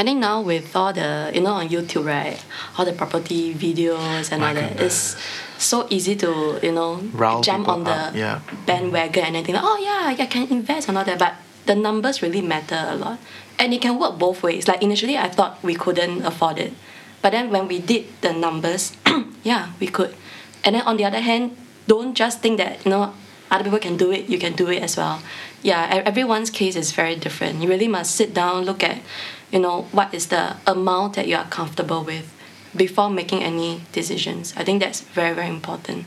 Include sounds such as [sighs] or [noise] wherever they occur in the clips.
I think now with all the you know on YouTube right, all the property videos and My all that, uh, it's so easy to you know jump on the up, yeah. bandwagon and anything. Like, oh yeah, I can invest and all that, but the numbers really matter a lot, and it can work both ways. Like initially, I thought we couldn't afford it, but then when we did the numbers, [clears throat] yeah, we could. And then on the other hand, don't just think that you know other people can do it, you can do it as well. Yeah, everyone's case is very different. You really must sit down, look at, you know, what is the amount that you are comfortable with before making any decisions. I think that's very, very important.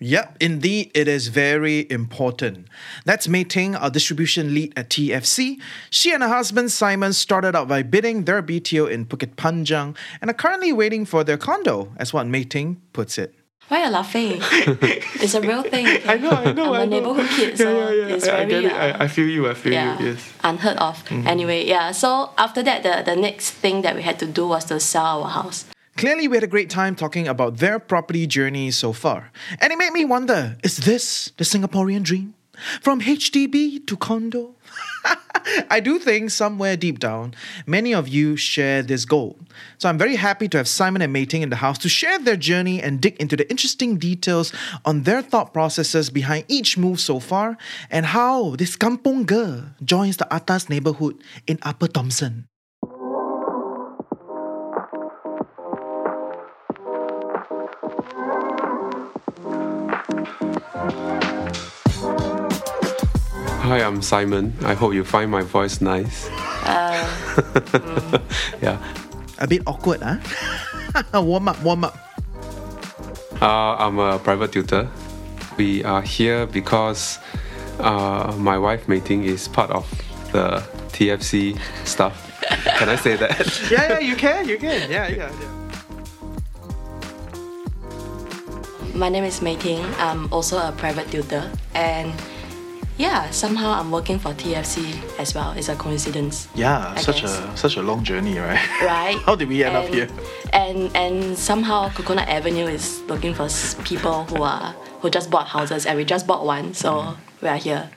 Yep, indeed, it is very important. That's Mei Ting, our distribution lead at TFC. She and her husband Simon started out by bidding their BTO in Bukit Panjang and are currently waiting for their condo, as what Mei Ting puts it. Why are you laughing? it's a real thing. okay? [laughs] I know, I know. I'm I a know. neighborhood kid, so yeah, yeah. it's I, I very get it. uh, I, I feel you. I feel yeah, you. Yes. unheard of. Anyway, yeah. So after that, the, the next thing that we had to do was to sell our house. Clearly, we had a great time talking about their property journey so far. And it made me wonder is this the Singaporean dream? From HDB to condo? [laughs] I do think somewhere deep down, many of you share this goal. So I'm very happy to have Simon and Mei Ting in the house to share their journey and dig into the interesting details on their thought processes behind each move so far and how this kampong girl joins the atas neighborhood in Upper Thomson. Hi, I'm Simon. I hope you find my voice nice. [laughs] yeah. A bit awkward, huh? [laughs] warm up, warm up. Uh, I'm a private tutor. We are here because uh, my wife Mei Ting is part of the TFC stuff. [laughs] Can I say that? Yeah, yeah, you can, you can. Yeah, yeah, yeah. My name is Mei Ting. I'm also a private tutor. And yeah, somehow I'm working for TFC as well. It's a coincidence. Yeah, I such guess. a such a long journey, right? right? [laughs] How did we end up here? And and somehow Coconut Avenue is looking for people who are who just bought houses, and we just bought one, so we are here.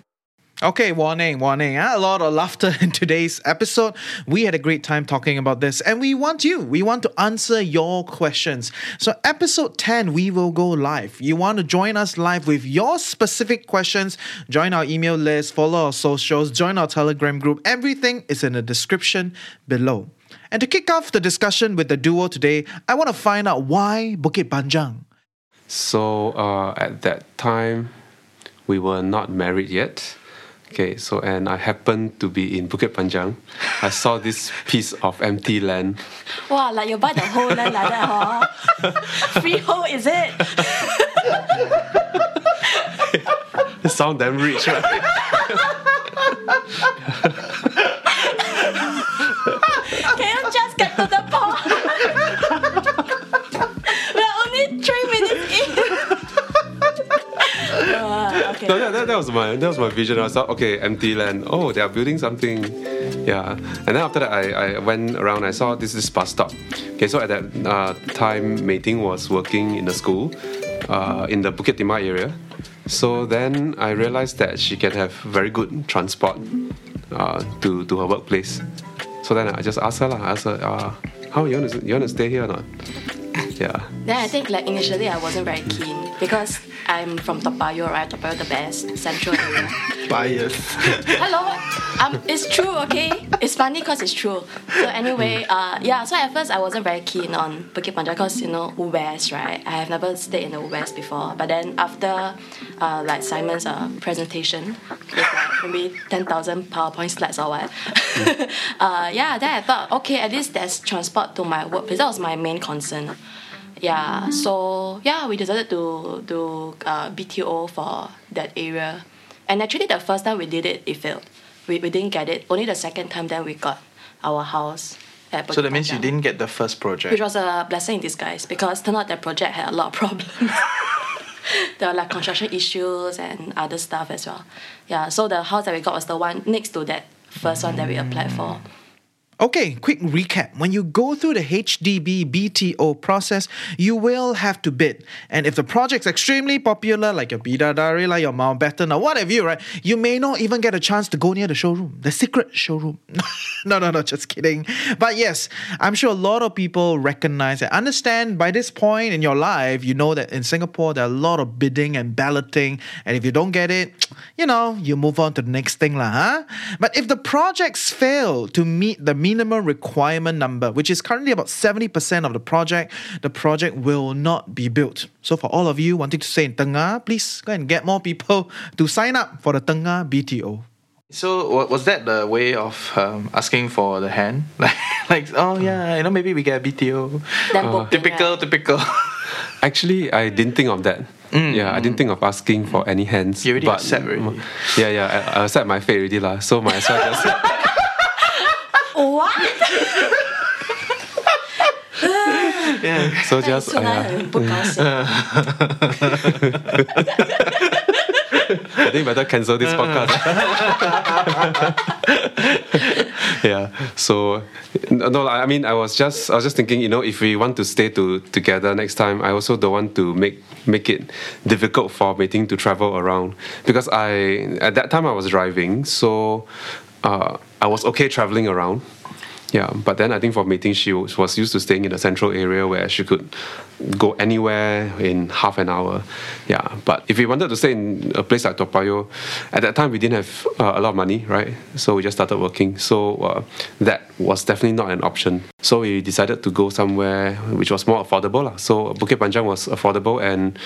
Okay, warning, warning. huh? A lot of laughter [laughs] in today's episode. We had a great time talking about this, and we want you. We want to answer your questions. So, episode 10, we will go live. You want to join us live with your specific questions? Join our email list, follow our socials, join our Telegram group. Everything is in the description below. And to kick off the discussion with the duo today, I want to find out why Bukit Panjang. So uh, at that time, we were not married yet. Okay, so and I happened to be in Bukit Panjang. I saw this piece of empty land. Wow, like you buy the whole land like that, huh? [laughs] Freehold, is it? It sound damn rich, right? Can you just get to the point? [laughs] We're only three minutes in. No, that, that, that was my that was my vision. I thought, okay, empty land. Oh, they are building something. Yeah, and then after that, I, I went around. I saw this this bus stop. Okay, so at that uh, time, Mei Ting was working in the school, uh, in the Bukit Timah area. So then I realized that she can have very good transport uh, to to her workplace. So then I just asked her, lah. I asked her, uh, how you want to you want to stay here or not? Yeah. Then I think like initially I wasn't very keen because I'm from Toa Payoh, right? Toa Payoh the best central area. [laughs] Bias. [laughs] Hello, um, it's true, okay? It's funny because it's true. So anyway, uh, yeah. So at first I wasn't very keen on Bukit Panjang because you know West, right? I have never stayed in the West before. But then after, uh, like Simon's uh, presentation with like maybe ten thousand PowerPoint slides or what, [laughs] uh, yeah. Then I thought, okay, at least there's transport to my workplace. That was my main concern. Yeah. So yeah, we decided to do uh, BTO for that area. And actually, the first time we did it, it failed. We, we didn't get it. Only the second time, then we got our house. At So that means you Panjang, didn't get the first project. Which was a blessing in disguise because turned out that project had a lot of problems. [laughs] there were like construction issues and other stuff as well. Yeah, so the house that we got was the one next to that first one that we applied for. Okay, quick recap. When you go through the HDB BTO process, you will have to bid. And if the project's extremely popular, like your Bidadari, like your Mountbatten, or whatever you, right, you may not even get a chance to go near the showroom, the secret showroom. [laughs] no, no, no, just kidding. But yes, I'm sure a lot of people recognize and understand by this point in your life, you know that in Singapore, there are a lot of bidding and balloting. And if you don't get it, you know, you move on to the next thing, lah, huh? But if the projects fail to meet the minimum requirement number, which is currently about 70% of the project, the project will not be built. So for all of you wanting to stay in Tengah, please go and get more people to sign up for the Tengah BTO. So was that the way of um, asking for the hand? [laughs] Like, like oh yeah, you know maybe we get a BTO. Then book in, Typical, right? typical. [laughs] Actually, I didn't think of that. yeah, I didn't think of asking for any hands. You already but- accept already. Yeah, yeah, I, I accept my fate already lah. So might as well just. [laughs] What? yeah. so just so uh, nice. Book us. I think better cancel this podcast. [laughs] yeah. So no, I mean, I was just, I was just thinking, you know, if we want to stay to together next time, I also don't want to make make it difficult for Mei-Ting to travel around because I at that time I was driving, so uh, I was okay traveling around. Yeah, but then I think for Mei-Ting, she was, used to staying in a central area where she could go anywhere in half an hour. Yeah, but if we wanted to stay in a place like Toa Payoh, at that time we didn't have uh, a lot of money, right? So we just started working. So uh, that was definitely not an option. So we decided to go somewhere which was more affordable. lah. So Bukit Panjang was affordable and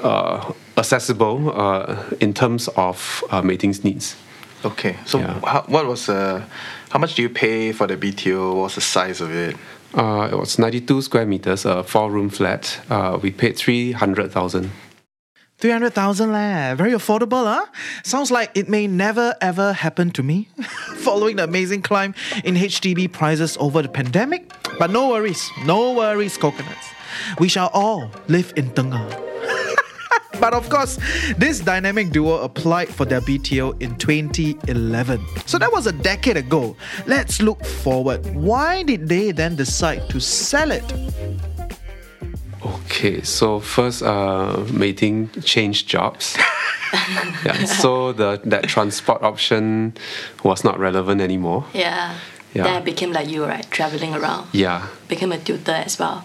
uh, accessible uh, in terms of uh, Mei-Ting's needs. Okay. So Yeah. how, what was uh, how much do you pay for the BTO? What was the size of it? Uh, it was 92 square meters, a four room flat. Uh, we paid 300,000. 300,000 leh. Very affordable, huh? Sounds like it may never ever happen to me [laughs] following the amazing climb in HDB prices over the pandemic. But no worries, no worries, coconuts. We shall all live in Tengah. [laughs] But of course, this dynamic duo applied for their BTO in 2011. So that was a decade ago. Let's look forward. Why did they then decide to sell it? Okay, so first, uh, Mei-Ting changed jobs. [laughs] yeah, so the that transport option was not relevant anymore. Yeah. Yeah. Then I became like you, right? Traveling around. Yeah, Became a tutor as well.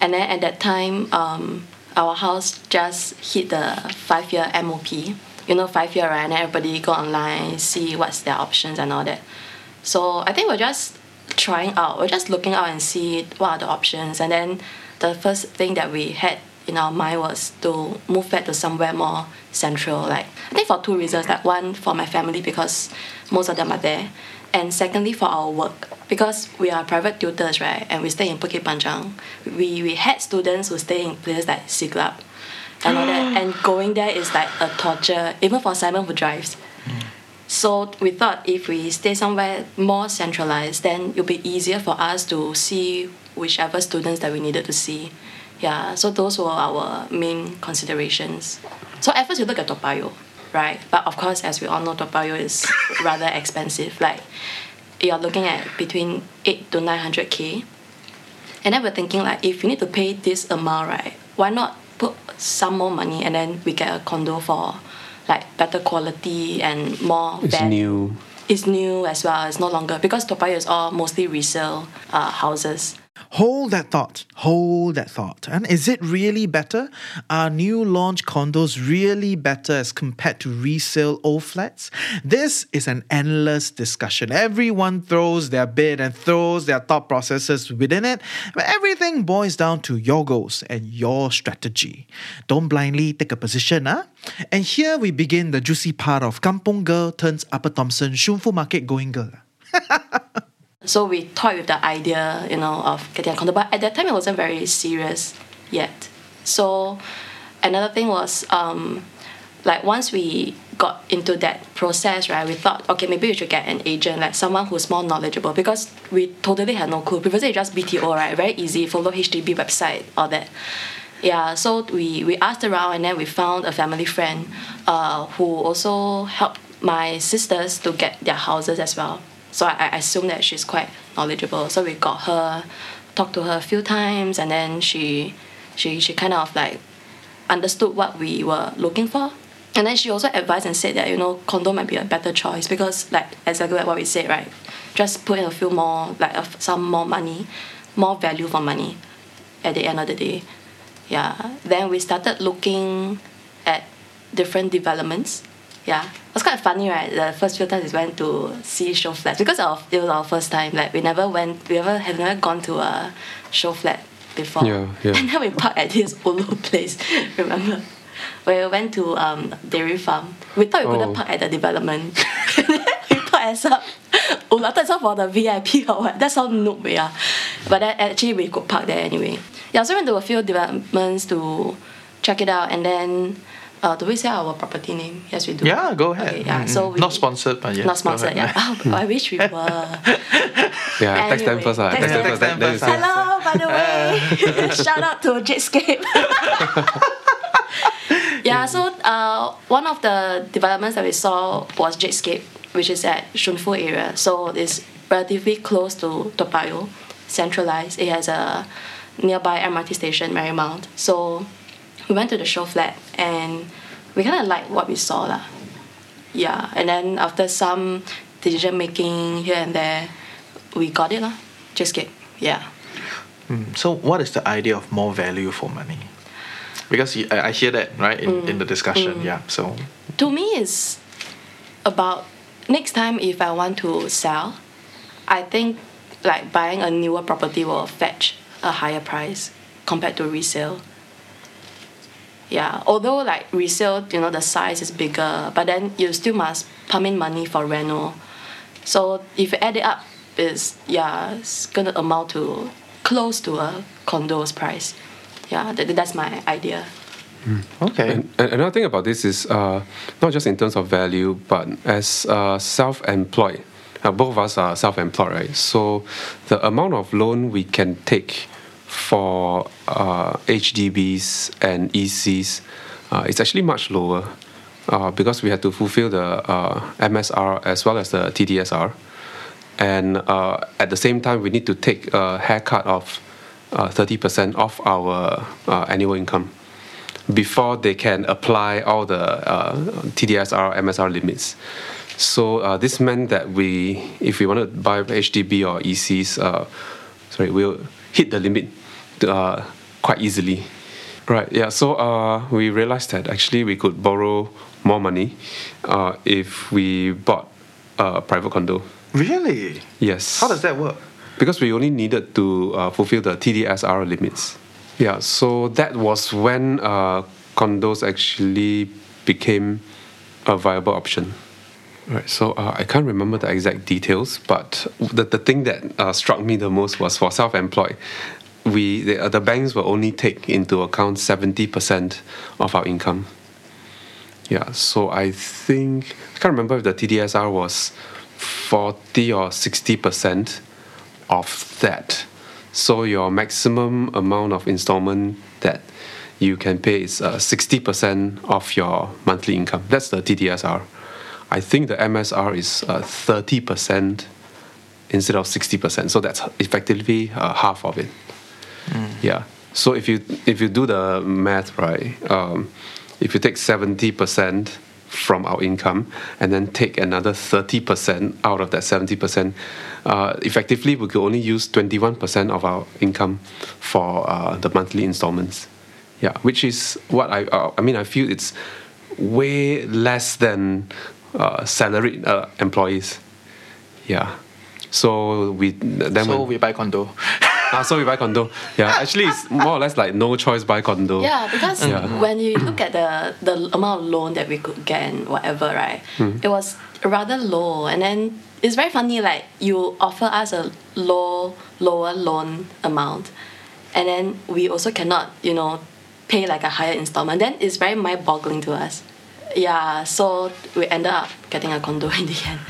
And then at that time, um, our house just hit the five year MOP. You know, five year, right? And everybody go online, see what's their options and all that. So I think we're just trying out. We're just looking out and see what are the options. And then the first thing that we had in our mind was to move back to somewhere more central. Like I think for two reasons. Like one for my family because most of them are there, and secondly for our work because we are private tutors, right? And we stay in Bukit Panjang. We we had students who stay in places like Siglap and all that. [gasps] And going there is like a torture, even for Simon who drives. Mm. So we thought if we stay somewhere more centralized, then it'll be easier for us to see whichever students that we needed to see. Yeah, so those were our main considerations. So at first we look at Toa Payoh, right? But of course, as we all know, Toa Payoh is [laughs] rather expensive. Like you're looking at between eight to nine hundred k. And then we're thinking like, if you need to pay this amount, right? Why not put some more money and then we get a condo for like better quality and more it's value new. it's new as well. It's no longer because Toa Payoh is all mostly resale uh, houses. Hold that thought. Hold that thought. And is it really better? Are new launch condos really better as compared to resale old flats? This is an endless discussion. Everyone throws their bid and throws their thought processes within it, but everything boils down to your goals and your strategy. Don't blindly take a position, huh? And here we begin the juicy part of Kampong Girl turns Upper Thomson Shunfu Market going girl. [laughs] So we toyed with the idea, you know, of getting a condo, but at that time it wasn't very serious yet. So another thing was, um, like once we got into that process, right, we thought, okay, maybe we should get an agent, like someone who's more knowledgeable, because we totally had no clue. Previously, just BTO, right, very easy, follow HDB website, all that. Yeah, so we, we asked around and then we found a family friend uh, who also helped my sisters to get their houses as well. So I, I assume that she's quite knowledgeable. So we got her, talked to her a few times, and then she, she, she kind of like understood what we were looking for. And then she also advised and said that you know condo might be a better choice because like exactly like what we said right, just put in a few more like some more money, more value for money, at the end of the day, yeah. Then we started looking at different developments. Yeah, it was quite funny, right? The first few times we went to see show flats because of it was our first time. Like we never went, we ever have never gone to a show flat before. Yeah, yeah. [laughs] And then we parked at this Ulu [laughs] place. Remember? Where we went to um, dairy farm. We thought we couldn't Oh. park at the development. [laughs] we parked at some Ulu. I thought it's all for the VIP or what. That's how noob we are. But then actually we could park there anyway. Yeah, so we went to a few developments to check it out and then uh, do we say our property name? Yes, we do. Yeah, go ahead. Okay, yeah, Mm, so we, not sponsored, but yes. Not sponsored, yeah. Oh, I wish we were. [laughs] Yeah, text them Anyway, first. lah. text Text them them first. First. Hello, by the way. [laughs] Shout out to Jadescape. [laughs] yeah, so uh, one of the developments that we saw was Jadescape, which is at Shunfu area. So it's relatively close to Toa Payoh, centralized. It has a nearby MRT station, Marymount. So we went to the show flat and we kind of liked what we saw. lah. Yeah, and then after some decision making here and there, we got it. lah. Just get yeah. So, what is the idea of more value for money? Because you, I I hear that right in, Mm. in the discussion. Yeah. So, to me it's about next time if I want to sell, I think like buying a newer property will fetch a higher price compared to resale. Yeah, although like resale, you know, the size is bigger, but then you still must pump in money for reno. So if you add it up, it's yeah, it's gonna amount to close to a condo's price. Yeah, that, that's my idea. okay. And, and another thing about this is uh, not just in terms of value, but as uh, self-employed, uh, both of us are self-employed, right? So the amount of loan we can take for uh, HDBs and ECs uh, is actually much lower uh, because we had to fulfill the uh, MSR as well as the TDSR. And uh, at the same time, we need to take a haircut of uh, 30% of our uh, annual income before they can apply all the uh, TDSR, MSR limits. So uh, this meant that we, if we want to buy HDB or ECs, uh, sorry, we'll hit the limit uh, quite easily. Right. Yeah. So uh, we realized that actually we could borrow more money uh, if we bought a private condo. Really? Yes. How does that work? because we only needed to uh, fulfill the TDSR limits. Yeah, so that was when uh, condos actually became a viable option. Right, so uh, I can't remember the exact details, but the, the thing that uh, struck me the most was for self-employed, we the, uh, the banks will only take into account seventy percent of our income. Yeah, so I think I can't remember if the TDSR was forty or sixty percent of that. So your maximum amount of installment that you can pay is uh, 60% of your monthly income. That's the TDSR. I think the MSR is uh, 30% instead of 60%. So that's effectively uh, half of it. Yeah. So if you if you do the math right, um, if you take 70% from our income and then take another 30% out of that 70%, uh, effectively we could only use 21% of our income for uh, the monthly installments. Yeah, which is what I uh, I mean I feel it's way less than uh, salaried uh, employees. Yeah. So we then So we buy condo. [laughs] Ah, so we buy condo. Yeah, actually, it's more or less like no choice buy condo. Yeah, because when you look at the the amount of loan that we could get and whatever, right, it was rather low. And then it's very funny, like you offer us a low lower loan amount, and then we also cannot, you know, pay like a higher installment. Then it's very mind-boggling to us. Yeah, so we ended up getting a condo [laughs] in the end.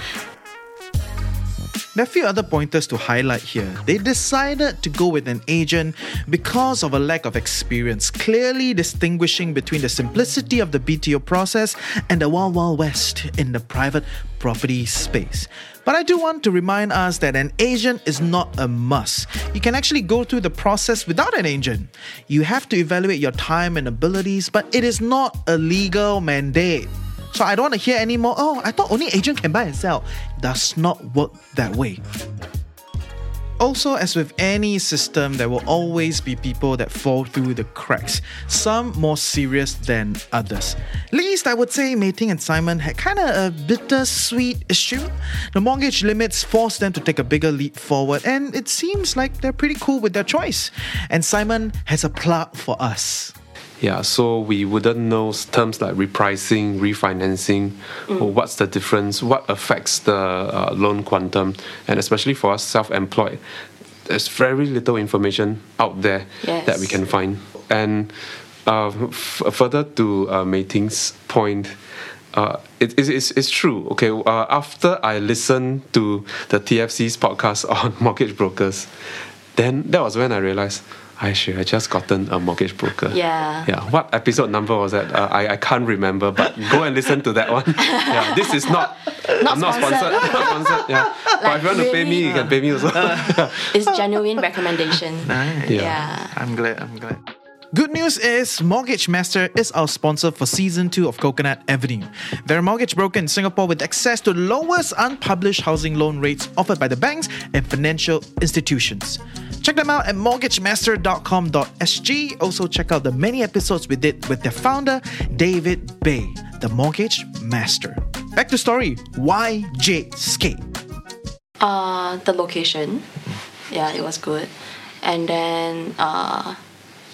There are a few other pointers to highlight here. They decided to go with an agent because of a lack of experience, clearly distinguishing between the simplicity of the BTO process and the wild wild west in the private property space. But I do want to remind us that an agent is not a must. You can actually go through the process without an agent. You have to evaluate your time and abilities, but it is not a legal mandate. So I don't want to hear anymore. Oh, I thought only agent can buy and sell. Does not work that way. Also, as with any system, there will always be people that fall through the cracks, some more serious than others. Least, I would say Mei Ting and Simon had kind of a bittersweet issue. The mortgage limits forced them to take a bigger leap forward, and it seems like they're pretty cool with their choice. And Simon has a plug for us. Yeah, so we wouldn't know terms like repricing, refinancing, or what's the difference, what affects the uh, loan quantum, and especially for us self-employed, there's very little information out there that we can find. And uh, f- further to uh, Mei Ting's point, uh, it, it, it's, it's true. Okay, uh, after I listened to the TFC's podcast [laughs] on mortgage brokers, then that was when I realized I should have just gotten a mortgage broker. Yeah. Yeah. What episode number was that? Uh, I, I can't remember, but go and listen to that one. [laughs] yeah. This is not. Not I'm not sponsored. sponsored. not sponsored. Yeah. but if you want to pay me, really- you can pay me also. [laughs] It's genuine recommendation. Nice. Yeah. Yeah. I'm glad. I'm glad. Good news is Mortgage Master is our sponsor for season 2 of Coconut Avenue. They're a mortgage broker in Singapore with access to the lowest unpublished housing loan rates offered by the banks and financial institutions. Check them out at mortgagemaster.com.sg. Also, check out the many episodes we did with their founder, David Baey, the Mortgage Master. Back to story. Why Jadescape? Uh, the location, yeah, it was good, and then uh,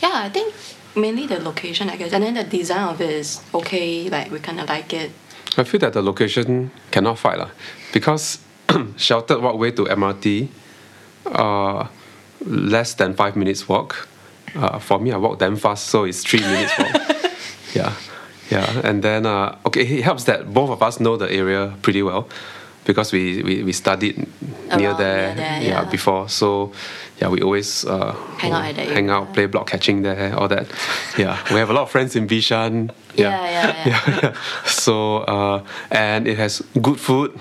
yeah, I think mainly the location, I guess, and then the design of it is okay. Like we kind of like it. I feel that the location cannot fight lah, because [clears throat] sheltered walkway to MRT, uh, less than five minutes walk. Uh, for me, I walk damn fast, so it's three minutes walk. [laughs] yeah, yeah, and then uh, okay, it helps that both of us know the area pretty well, because we we, we studied near there, near there, yeah, yeah. before. So yeah, we always uh, Hang out hang out, play block catching there, all that. Yeah, we have a lot of friends in Bishan. Yeah, yeah, yeah. [laughs] yeah. so uh, and it has good food.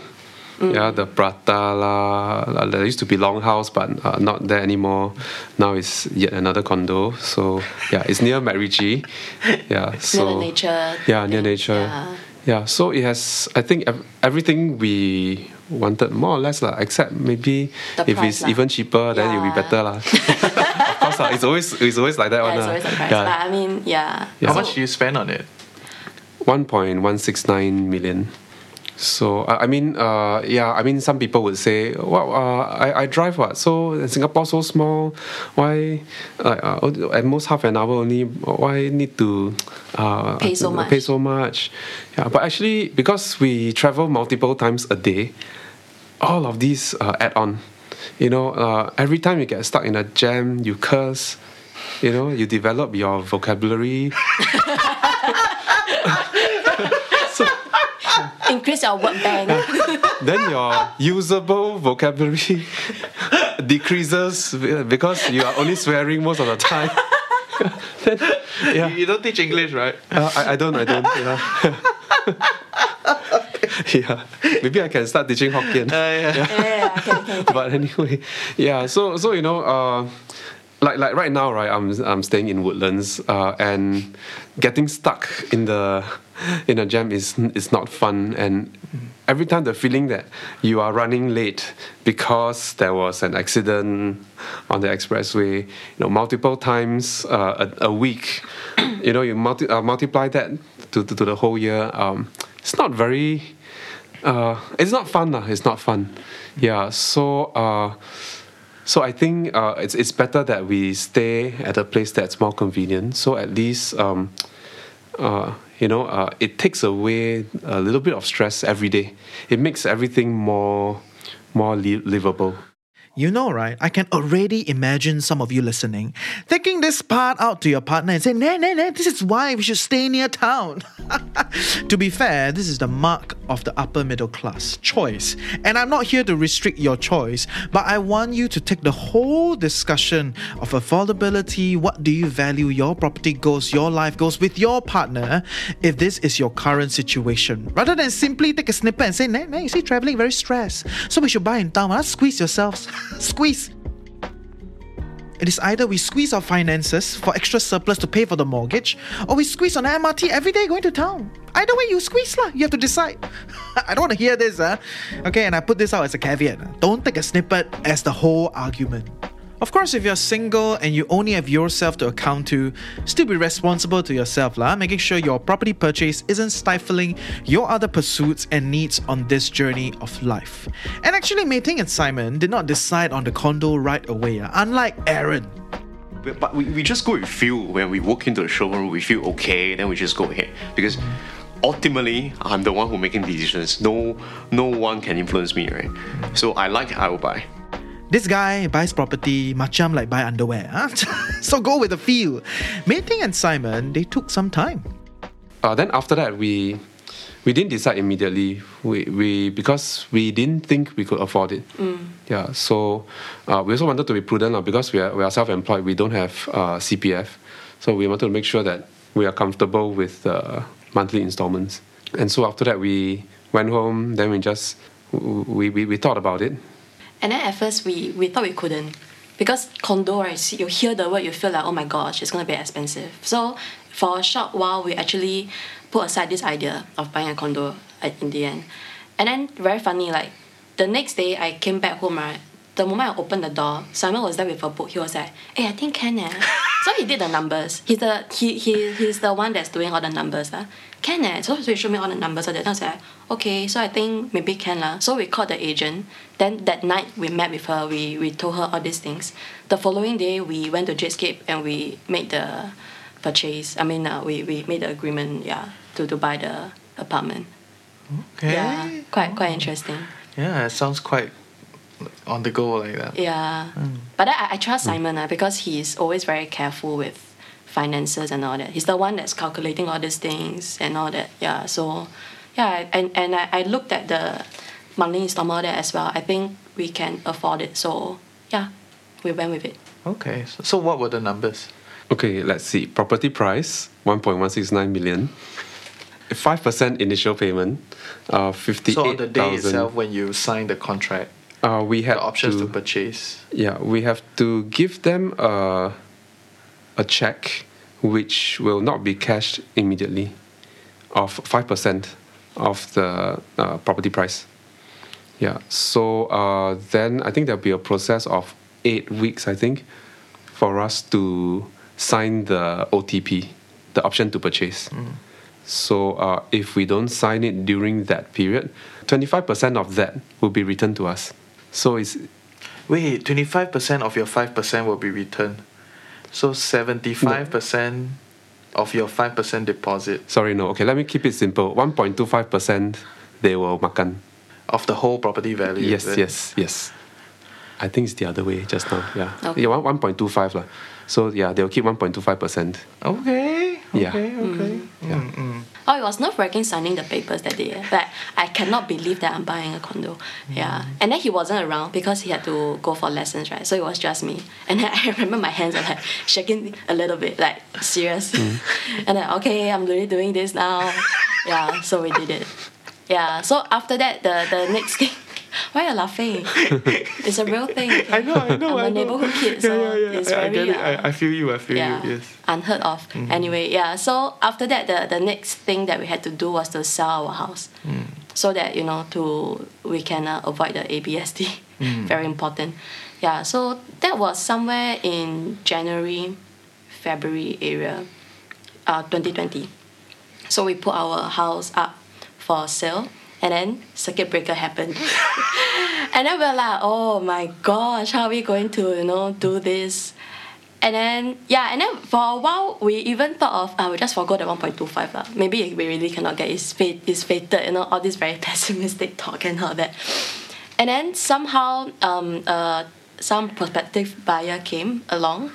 Mm. Yeah, the prata lah, There used to be Longhouse, but uh, not there anymore. Now it's yet another condo. So yeah, it's near MacRitchie. [laughs] Yeah, so near nature. yeah, near nature. Yeah. Yeah, so it has. I think everything we wanted more or less lah. Except maybe The if price it's lah. even cheaper, then it'll be better lah. [laughs] of course lah. It's always it's always like that Yeah, one it's lah. always a price. Yeah. But I mean, yeah. Yeah. How So- much do you spend on it? 1.169 million. So I I mean, uh, yeah, I mean, some people would say, "Well, uh, I, I drive what? So Singapore so small, why uh, uh, at most half an hour only? Why need to uh, Pay so much. Pay so much? Yeah, but actually, because we travel multiple times a day, all of these uh, add on. You know, uh, every time you get stuck in a jam, you curse. You know, you develop your vocabulary. [laughs] Increase your word bank. [laughs] then your usable vocabulary [laughs] decreases because you are only swearing most of the time. [laughs] then, yeah, You don't teach English, right? uh, I, I don't, I don't. Yeah. yeah, maybe I can start teaching Hokkien. yeah, yeah, okay, okay, okay. but anyway, yeah. So so you know, uh, like like right now, right? I'm I'm staying in Woodlands, uh, and getting stuck in the [laughs] in a jam is is not fun. And every time the feeling that you are running late because there was an accident on the expressway, you know, multiple times uh, a, a week, [coughs] you know, you multi- uh, multiply that to, to to the whole year. Um, it's not very uh, it's not fun lah. It's not fun. Yeah. So uh, so I think uh, it's it's better that we stay at a place that's more convenient. So at least um, uh, you know uh, it takes away a little bit of stress every day. It makes everything more more li- livable. You know, right? I can already imagine some of you listening taking this part out to your partner and saying, nah, nah, nah, this is why we should stay near town. [laughs] to be fair, this is the mark of the upper middle class choice. And I'm not here to restrict your choice, but I want you to take the whole discussion of affordability, what do you value, your property goals, your life goals with your partner, if this is your current situation, rather than simply take a snippet and say, nah, nah, you see, traveling very stressed, so we should buy in town. Huh? Squeeze yourselves. [laughs] squeeze. It is either we squeeze our finances for extra surplus to pay for the mortgage, or we squeeze on MRT every day going to town. Either way, you squeeze lah. You have to decide. [laughs] I don't want to hear this, huh? Okay, and I put this out as a caveat. Don't take a snippet as the whole argument. Of course, if you're single and you only have yourself to account to, still be responsible to yourself, lah, making sure your property purchase isn't stifling your other pursuits and needs on this journey of life. And actually, Mei Ting and Simon did not decide on the condo right away, ah, unlike Aaron. But- But we, we just go with feel when we walk into the showroom, we feel okay, then we just go ahead. Because ultimately, I'm the one who making decisions. No no one can influence me, right? So I like, I will buy. This guy buys property macam like buy underwear. Huh? [laughs] so go with the feel. Mei Ting and Simon, they took some time. Uh, then after that, we we didn't decide immediately. We, we because we didn't think we could afford it. Yeah. So uh, we also wanted to be prudent uh, because we are we are self-employed. We don't have uh, CPF, so we wanted to make sure that we are comfortable with uh, monthly installments. And so after that, we went home. Then we just we, we, we thought about it. And then at first we, we thought we couldn't because condo right you hear the word you feel like oh my gosh it's gonna be expensive. So for a short while we actually put aside this idea of buying a condo at, in the end. And then very funny like the next day I came back home right. The moment I opened the door, Simon was there with a book. He was like, "Hey, I think can eh." so he did the numbers. He's the he, he he's the one that's doing all the numbers lah. Can eh? So he showed me all the numbers. So that I was like, okay. So I think maybe can lah. So we called the agent. Then that night we met with her. We we told her all these things. The following day we went to Jadescape and we made the purchase. I mean, uh, we we made the agreement. Yeah, to to buy the apartment. Okay. Yeah, quite quite interesting. Yeah, it sounds quite on the go like that. Yeah. But I, I trust Simon uh, because he's always very careful with finances and all that. He's the one that's calculating all these things and all that. Yeah. So, yeah, and, and I, I looked at the monthly installment there as well. I think we can afford it. So, yeah, we went with it. Okay. So, so what were the numbers? Okay, let's see. Property price 1.169 million. 5% initial payment, uh, 58,000. So on the day itself, when you signed the contract, uh, we had the options to, to, purchase. yeah, we have to give them a, a check which will not be cashed immediately of 5% of the uh, property price. Yeah, so uh, then I think there'll be a process of eight weeks, I think, for us to sign the OTP, the option to purchase. So uh, if we don't sign it during that period, 25% of that will be returned to us. So it's Wait, twenty five percent of your five percent will be returned. So seventy five percent of your five percent deposit sorry no okay let me keep it simple 1.25% they will makan of the whole property value. yes is yes yes I think it's the other way just now yeah Okay. yeah one, 1.25 lah. so yeah they'll keep 1.25% Okay. Yeah. Okay. Okay. Mm-hmm. Yeah. Mm-mm. Oh, it was nerve wracking signing the papers that day. Like, I cannot believe that I'm buying a condo. Yeah. And then he wasn't around because he had to go for lessons, right? So it was just me. And then [laughs] I remember my hands are like shaking a little bit, like serious. Mm. [laughs] and then, okay, I'm really doing this now. yeah, so we did it. Yeah, so after that, the, the next [laughs] thing, why are you laughing? [laughs] it's a real thing. okay? I know. I know. I'm I a know. neighborhood kid, so yeah, yeah. it's I, I very. get it. uh, I, I feel you. I feel yeah, you. Yes. unheard of. Anyway, yeah. So after that, the the next thing that we had to do was to sell our house, so that you know to we can uh, avoid the ABSD. [laughs] Very important. Yeah. So that was somewhere in January, February area, uh, 2020. So we put our house up for sale, and then circuit breaker happened. [laughs] and then we're like, oh my gosh, how are we going to, you know, do this? And then yeah, and then for a while we even thought of uh, we just forgo the one point two five lah. Maybe we really cannot get it's fate it's fated, you know, all this very [laughs] pessimistic talk and all that. And then somehow um uh some prospective buyer came along,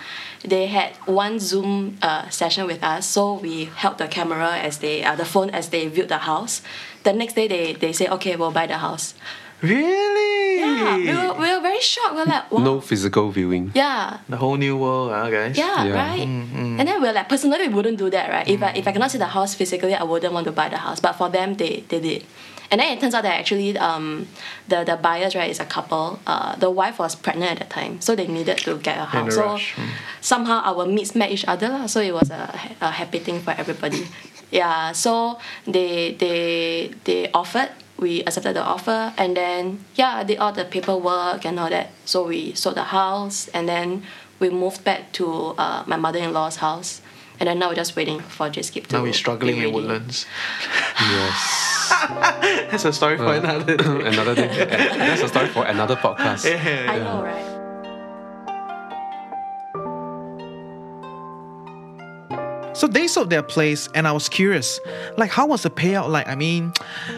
they had one Zoom uh, session with us. So we held the camera as they, uh, the phone as they viewed the house. The next day they, they say, okay, we'll buy the house. Really? Yeah, we were, we were very shocked. We were like, wow. No physical viewing. Yeah. The whole new world, huh, guys? Yeah, Yeah. right. And then we're like, personally, we wouldn't do that, right? If I if I cannot see the house physically, I wouldn't want to buy the house. But for them, they they did. And then it turns out that actually, um, the the buyers right is a couple. Uh, the wife was pregnant at that time, so they needed to get a In a house. so rush, mm. somehow our meets met each other, lah. So it was a, a happy thing for everybody. yeah. So they they they offered. We accepted the offer, and then yeah, I did all the paperwork and all that. So we sold the house, and then we moved back to uh, my mother-in-law's house, and then now we're just waiting for Jadescape to. Now we're struggling in ready. Woodlands. Yes. [laughs] That's a story for uh, another day. [laughs] another day. That's a story for another podcast. [laughs] I know, right? So they sold their place, and I was curious, like, how was the payout like? I mean,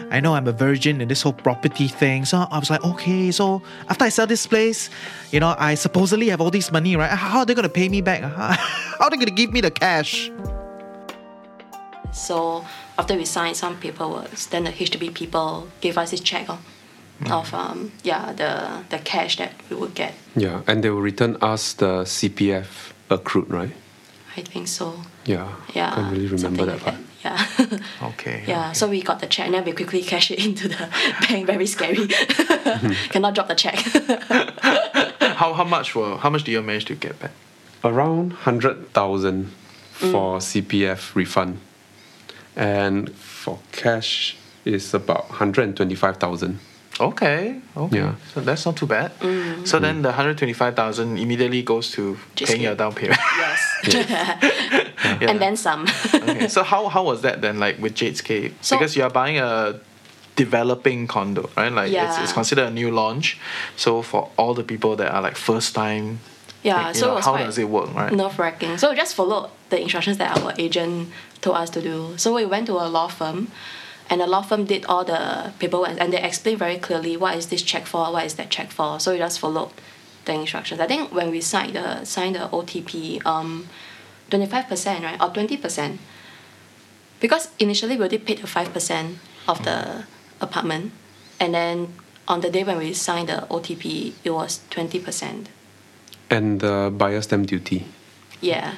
I know I'm a virgin in this whole property thing, so I was like, okay, so after I sell this place, you know, I supposedly have all this money, right? How are they gonna pay me back? [laughs] How are they gonna give me the cash? So after we signed some paperwork, then the HDB people gave us this check of, of um, yeah the the cash that we would get. Yeah, and they will return us the CPF accrued, right? I think so. Yeah. Yeah. Can't really remember something that like part. that. Yeah. [laughs] Okay. yeah. So we got the check and then we quickly cashed it [laughs] into the [laughs] bank. Very scary. Mm-hmm. Cannot drop the check. How how much were how much do you manage to get back? Around hundred thousand mm. for CPF refund, and for cash is about hundred and twenty-five thousand. Okay. Okay. Yeah. So that's not too bad. Mm-hmm. So then the hundred twenty five thousand immediately goes to Just paying your down payment. [laughs] yes. [laughs] [laughs] And then some. okay. So how how was that then like with Jadescape? So- because you are buying a developing condo, right? Like it's, it's considered a new launch. So for all the people that are like first time Yeah, you so know, it was how quite does it work, right? nerve wracking. So we just followed the instructions that our agent told us to do. So we went to a law firm, and the law firm did all the paperwork, and they explained very clearly what is this check for, what is that check for. So we just followed the instructions. I think when we signed the signed the OTP, um, twenty five percent, right, or twenty percent, because initially we already paid the five percent of the apartment, and then on the day when we signed the OTP, it was twenty percent. And the buyer stamp duty. Yeah.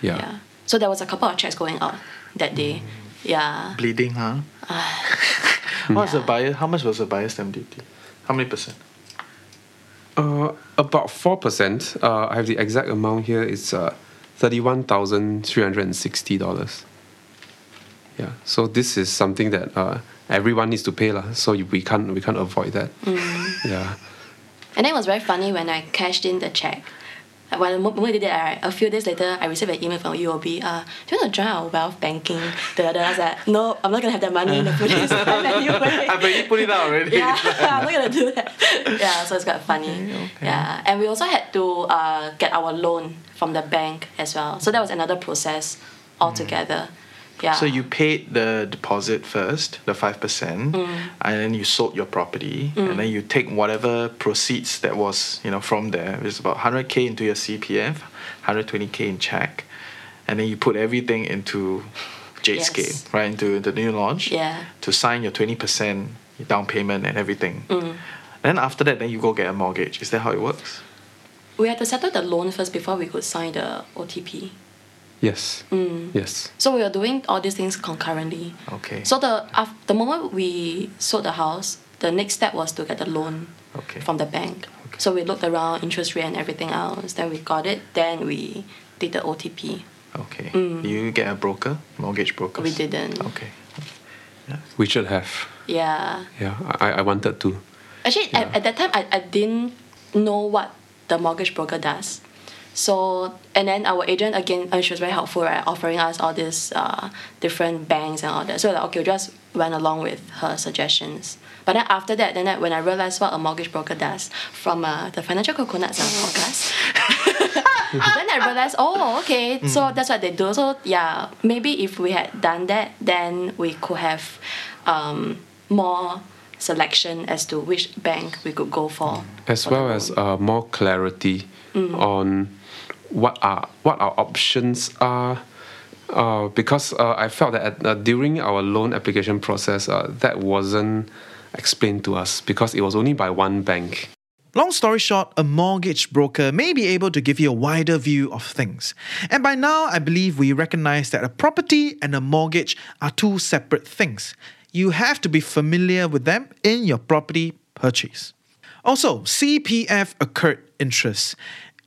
Yeah. Yeah. So there was a couple of checks going out that day. Yeah. Bleeding, huh? [sighs] What's the buyer? How much was the buyer stamp duty? How many percent? Uh, about four percent. Uh, I have the exact amount here. It's uh, thirty-one thousand three hundred and sixty dollars. Yeah. So this is something that uh, everyone needs to pay lah. So we can't we can't avoid that. Yeah. And then it was very funny when I cashed in the check. When the moment we did that, right, a few days later, I received an email from UOB. Uh, do you want to join our wealth banking? [laughs] Da, da. I was like, no, I'm not gonna have that money in a few days time anyway. I bet you put it out already. yeah, [laughs] I'm not gonna do that. [laughs] Yeah, so it's quite funny. Yeah, and we also had to uh, get our loan from the bank as well. So that was another process altogether. Yeah. So you paid the deposit first, the five percent, Mm. and then you sold your property, and then you take whatever proceeds that was you know from there. It's about hundred k into your CPF, hundred twenty k in check, and then you put everything into Jadescape, Yes. right into the new launch. Yeah. To sign your twenty percent down payment and everything. Mm. Then after that, then you go get a mortgage. Is that how it works? we had to settle the loan first before we could sign the OTP. Yes. Mm. Yes. So we were doing all these things concurrently. Okay. So the after, the moment we sold the house, the next step was to get the loan Okay. from the bank. Okay. So we looked around interest rate and everything else. Then we got it. Then we did the OTP. Okay. Mm. You get a broker, mortgage broker. We didn't. Okay. Yeah. We should have. Yeah. Yeah. I, I wanted to. Actually, at, at that time, I, I didn't know what the mortgage broker does. So, and then our agent, again, uh, she was very helpful, right? Offering us all these uh, different banks and all that. So, like, okay, we just went along with her suggestions. But then after that, then I, when I realized what a mortgage broker does from uh, the Financial Coconuts podcast, [laughs] then I realized, oh, okay, so that's what they do. So, yeah, maybe if we had done that, then we could have um, more selection as to which bank we could go for. as for well as uh, more clarity on what are what our options are. Uh, because uh, I felt that at, uh, during our loan application process, uh, that wasn't explained to us because it was only by one bank. Long story short, a mortgage broker may be able to give you a wider view of things. And by now, I believe we recognize that a property and a mortgage are two separate things. You have to be familiar with them in your property purchase. Also, CPF accrued interest.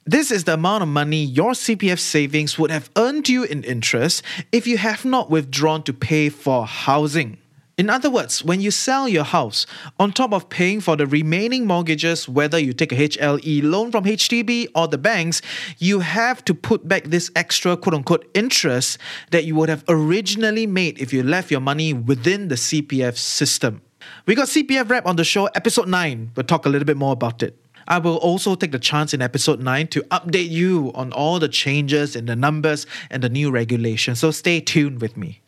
This is the amount of money your CPF savings would have earned you in interest if you have not withdrawn to pay for housing. In other words, when you sell your house, on top of paying for the remaining mortgages, whether you take a HLE loan from HDB or the banks, you have to put back this extra quote unquote interest that you would have originally made if you left your money within the CPF system. We got CPF Rep on the show, episode 9. We'll talk a little bit more about it. I will also take the chance in episode 9 to update you on all the changes in the numbers and the new regulations, so stay tuned with me.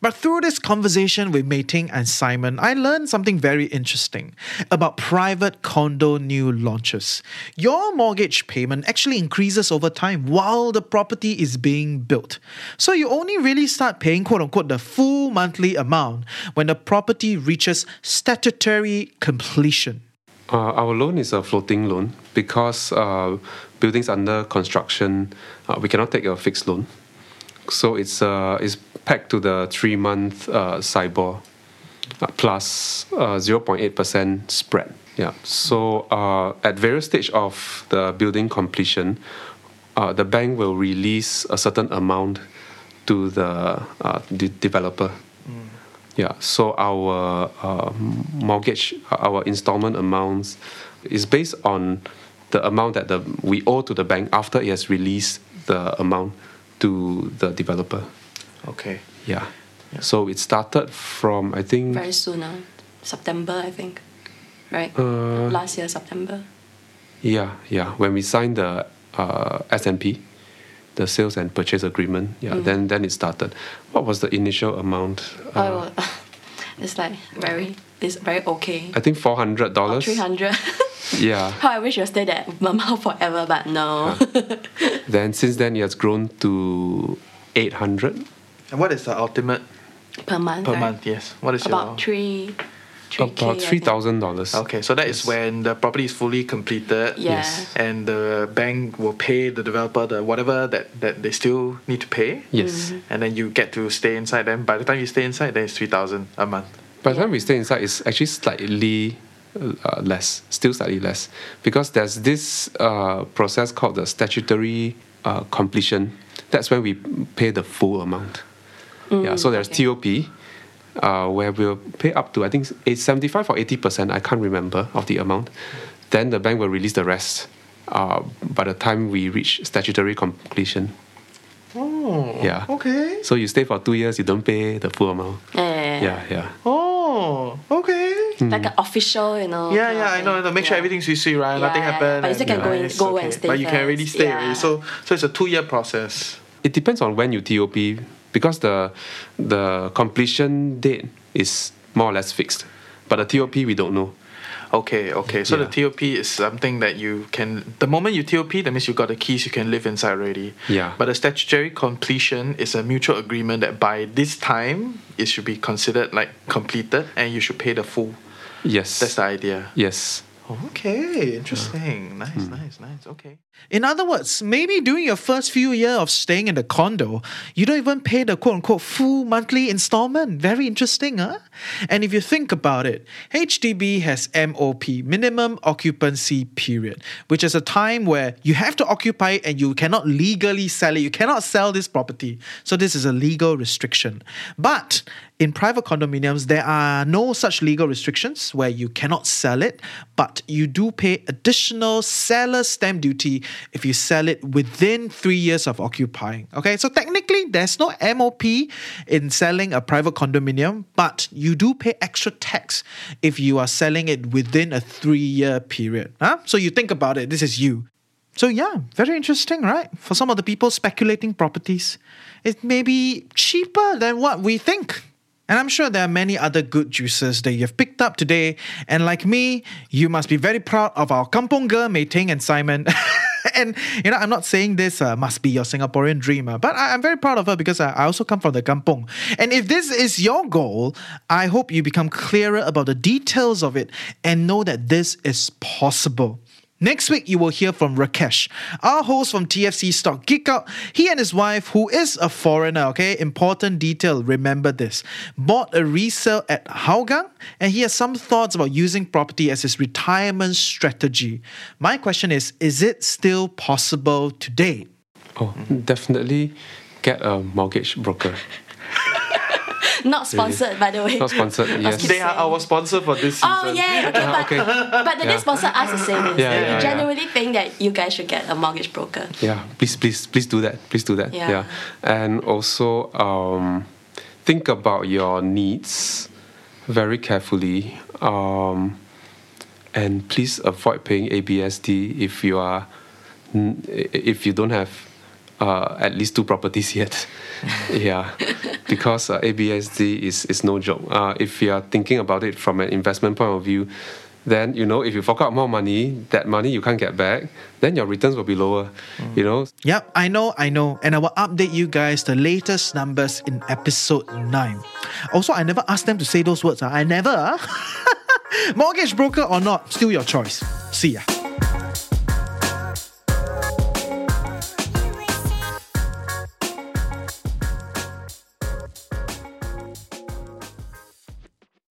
But through this conversation with Mei Ting and Simon, I learned something very interesting about private condo new launches. Your mortgage payment actually increases over time while the property is being built. So you only really start paying quote unquote the full monthly amount when the property reaches statutory completion. Uh, our loan is a floating loan because uh, buildings under construction, uh, we cannot take a fixed loan. So it's uh, it's pegged to the three month uh, SIBOR uh, plus uh, 0.8% spread. Yeah. So uh, at various stage of the building completion, uh, the bank will release a certain amount to the uh, de- developer. Yeah, so our uh, mortgage, our installment amounts is based on the amount that the we owe to the bank after it has released the amount to the developer. Okay. Yeah. So it started from I think very soon, uh, September, I think. Right? Uh, Last year, September. yeah yeah when we signed the uh, S&P, the sales and purchase agreement. Yeah, then then it started. What was the initial amount? Uh, oh, [laughs] it's like very, it's very okay. I think four hundred dollars. 300. [laughs] Yeah. How I wish you stay that [laughs] amount forever, but no. Then since then it has grown to eight hundred. And what is the ultimate per month. per right? month? Yes. What is About your three, three K, I About three think. thousand dollars. Okay, so that is Yes. when the property is fully completed. Yeah. Yes. And the bank will pay the developer the whatever that, that they still need to pay. Yes. And then you get to stay inside them. By the time you stay inside, then it's three thousand a month. By the time we stay inside, it's actually slightly uh, less, still slightly less, because there's this uh, process called the statutory uh, completion. That's when we pay the full amount. Yeah. So there's okay. TOP, uh, where we'll pay up to I think it's seventy-five or eighty percent. I can't remember of the amount. Then the bank will release the rest. Uh, by the time we reach statutory completion. Oh. Yeah. Okay. So you stay for two years, you don't pay the full amount. Yeah. Yeah, yeah. Oh. Okay. Like an official, you know. Yeah, yeah, I know. thing. To make sure Yeah. everything's easy, right? Nothing Yeah, happened. but you still and, can go in- it's go and stay But you can already stay yeah. already. So, so it's a two-year process. It depends on when you TOP because the the completion date is more or less fixed, but the TOP we don't know. Okay, okay. So Yeah. the TOP is something that you can. The moment you TOP, that means you got the keys. You can live inside already. Yeah. But the statutory completion is a mutual agreement that by this time it should be considered like completed, and you should pay the full. Yes. That's the idea. yes. Okay, interesting. Nice, hmm. nice, nice. Okay. In other words, maybe during your first few years of staying in the condo, you don't even pay the quote unquote full monthly installment. Very interesting, huh? And if you think about it, HDB has MOP, minimum occupancy period, which is a time where you have to occupy it and you cannot legally sell it. You cannot sell this property. So this is a legal restriction. But in private condominiums, there are no such legal restrictions where you cannot sell it, but you do pay additional seller stamp duty if you sell it within three years of occupying. Okay, so technically, there's no MOP in selling a private condominium, but you do pay extra tax if you are selling it within a three year period. Huh? So you think about it, this is you. So yeah, very interesting, right? For some of the people speculating properties, it may be cheaper than what we think. And I'm sure there are many other good juices that you've picked up today. And like me, you must be very proud of our kampong girl, Mei Ting and Simon. [laughs] and you know, I'm not saying this uh, must be your Singaporean dream, uh, but I, am very proud of her because I, I also come from the kampong. And if this is your goal, I hope you become clearer about the details of it and know that this is possible. Next week, you will hear from Rakesh, our host from TFC Stock Geek Out. He and his wife, who is a foreigner, okay, important detail, remember this, bought a resale at Hougang, and he has some thoughts about using property as his retirement strategy. My question is Is it still possible today? Oh, definitely get a mortgage broker. Not sponsored, by the way. Not sponsored, yes. Just They are saying. our sponsor for this season. Oh yeah, okay, but, okay. but they Yeah. did sponsor us the same. Yeah, yeah, we yeah. genuinely think that you guys should get a mortgage broker. Yeah, please, please, please do that. Please do that. Yeah. And also, um, think about your needs very carefully. Um, and please avoid paying ABSD if you are if you don't have uh, at least two properties [laughs] yet. [laughs] yeah, because uh, ABSD is is no joke. Uh, if you are thinking about it from an investment point of view, then you know if you fork out more money, that money you can't get back, then your returns will be lower. You know, Yep, I know, I know. And I will update you guys the latest numbers in episode 9. Also, I never asked them to say those words. ah. I never. ah. [laughs] Mortgage broker or not, still your choice. See ya.